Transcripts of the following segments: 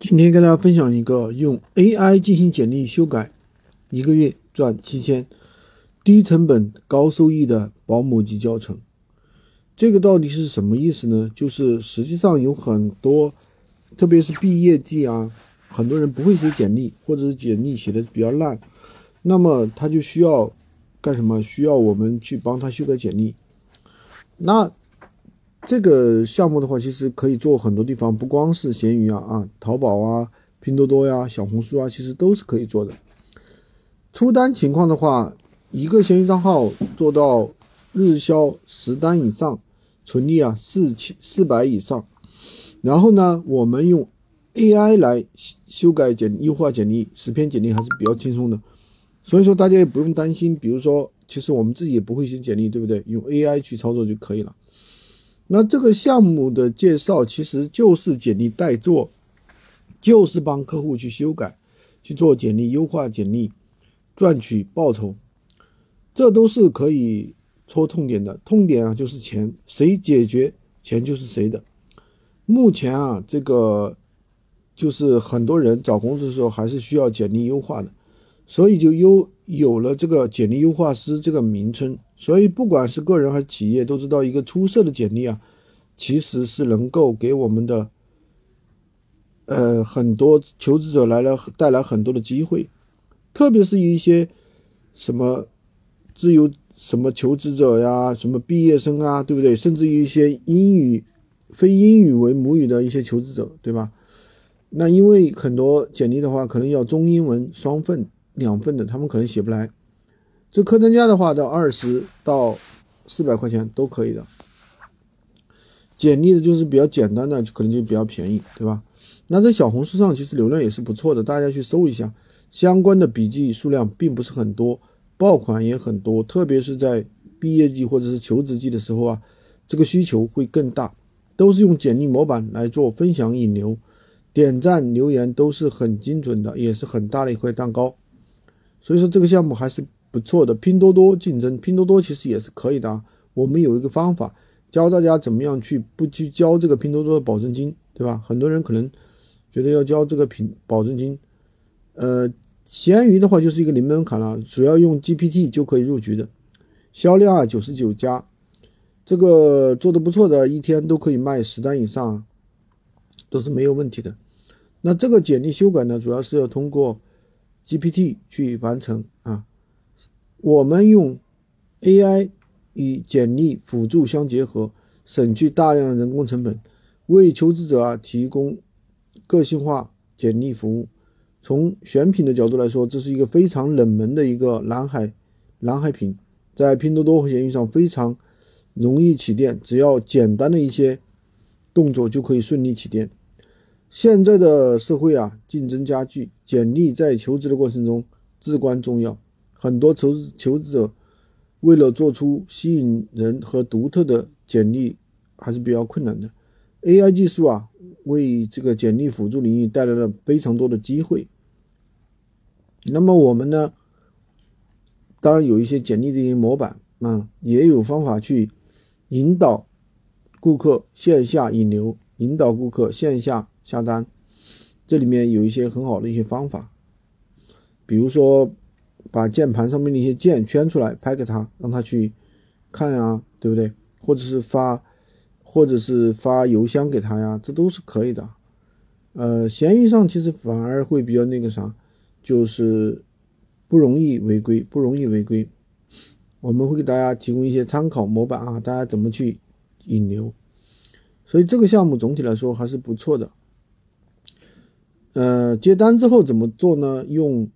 今天跟大家分享一个用 AI 进行简历修改，一个月赚七千，低成本高收益的保姆级教程。这个到底是什么意思呢？就是实际上有很多，特别是毕业季啊，很多人不会写简历，或者是简历写的比较烂，那么他就需要干什么？需要我们去帮他修改简历。那这个项目的话，其实可以做很多地方，不光是闲鱼啊啊，淘宝啊、拼多多呀、小红书啊，其实都是可以做的。出单情况的话，一个闲鱼账号做到日销十单以上，纯利啊四千四百以上。然后呢，我们用 AI 来修改简优化简历，十篇简历还是比较轻松的。所以说大家也不用担心，比如说，其实我们自己也不会写简历，对不对？用 AI 去操作就可以了。那这个项目的介绍其实就是简历代做，就是帮客户去修改，去做简历优化简历，赚取报酬，这都是可以戳痛点的。痛点啊就是钱，谁解决钱就是谁的。目前啊，这个就是很多人找工作的时候还是需要简历优化的，所以就优有了这个简历优化师这个名称。所以，不管是个人还是企业，都知道一个出色的简历啊，其实是能够给我们的，呃，很多求职者来了带来很多的机会，特别是一些什么自由什么求职者呀，什么毕业生啊，对不对？甚至一些英语非英语为母语的一些求职者，对吧？那因为很多简历的话，可能要中英文双份、两份的，他们可能写不来。这客单价的话，到二十到四百块钱都可以的。简历的就是比较简单的，可能就比较便宜，对吧？那在小红书上其实流量也是不错的，大家去搜一下，相关的笔记数量并不是很多，爆款也很多，特别是在毕业季或者是求职季的时候啊，这个需求会更大，都是用简历模板来做分享引流，点赞留言都是很精准的，也是很大的一块蛋糕。所以说这个项目还是。不错的，拼多多竞争，拼多多其实也是可以的啊。我们有一个方法，教大家怎么样去不去交这个拼多多的保证金，对吧？很多人可能觉得要交这个品保证金，呃，闲鱼的话就是一个零门槛了，主要用 GPT 就可以入局的，销量啊九十九家，这个做的不错的，一天都可以卖十单以上，都是没有问题的。那这个简历修改呢，主要是要通过 GPT 去完成啊。我们用 AI 与简历辅助相结合，省去大量的人工成本，为求职者啊提供个性化简历服务。从选品的角度来说，这是一个非常冷门的一个蓝海蓝海品，在拼多多和闲鱼上非常容易起店，只要简单的一些动作就可以顺利起店。现在的社会啊，竞争加剧，简历在求职的过程中至关重要。很多求职求职者为了做出吸引人和独特的简历，还是比较困难的。AI 技术啊，为这个简历辅助领域带来了非常多的机会。那么我们呢，当然有一些简历的一些模板啊，也有方法去引导顾客线下引流，引导顾客线下下单。这里面有一些很好的一些方法，比如说。把键盘上面的一些键圈出来，拍给他，让他去看呀，对不对？或者是发，或者是发邮箱给他呀，这都是可以的。呃，闲鱼上其实反而会比较那个啥，就是不容易违规，不容易违规。我们会给大家提供一些参考模板啊，大家怎么去引流。所以这个项目总体来说还是不错的。呃，接单之后怎么做呢？用。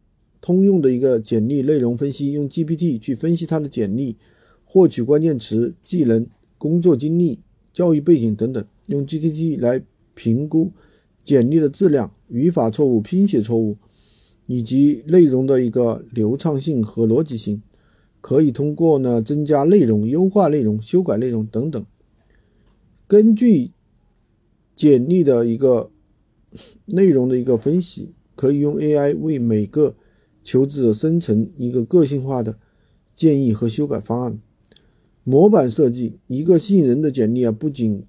通用的一个简历内容分析，用 GPT 去分析他的简历，获取关键词、技能、工作经历、教育背景等等，用 GPT 来评估简历的质量、语法错误、拼写错误，以及内容的一个流畅性和逻辑性，可以通过呢增加内容、优化内容、修改内容等等。根据简历的一个内容的一个分析，可以用 AI 为每个求职者生成一个个性化的建议和修改方案，模板设计一个吸引人的简历啊，不仅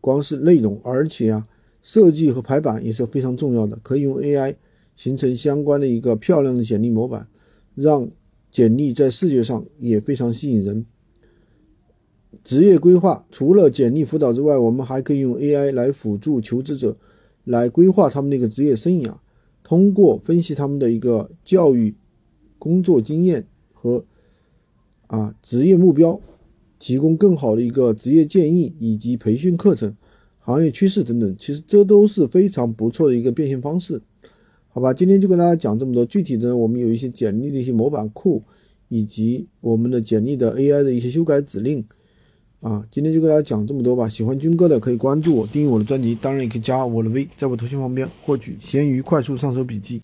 光是内容，而且啊，设计和排版也是非常重要的，可以用 AI 形成相关的一个漂亮的简历模板，让简历在视觉上也非常吸引人。职业规划除了简历辅导之外，我们还可以用 AI 来辅助求职者来规划他们的一个职业生涯，通过分析他们的一个教育、工作经验和啊职业目标，提供更好的一个职业建议以及培训课程。行业趋势等等，其实这都是非常不错的一个变现方式，好吧？今天就跟大家讲这么多，具体的我们有一些简历的一些模板库，以及我们的简历的 AI 的一些修改指令，啊，今天就给大家讲这么多吧。喜欢军哥的可以关注我，订阅我的专辑，当然也可以加我的微，在我头像旁边获取闲鱼快速上手笔记。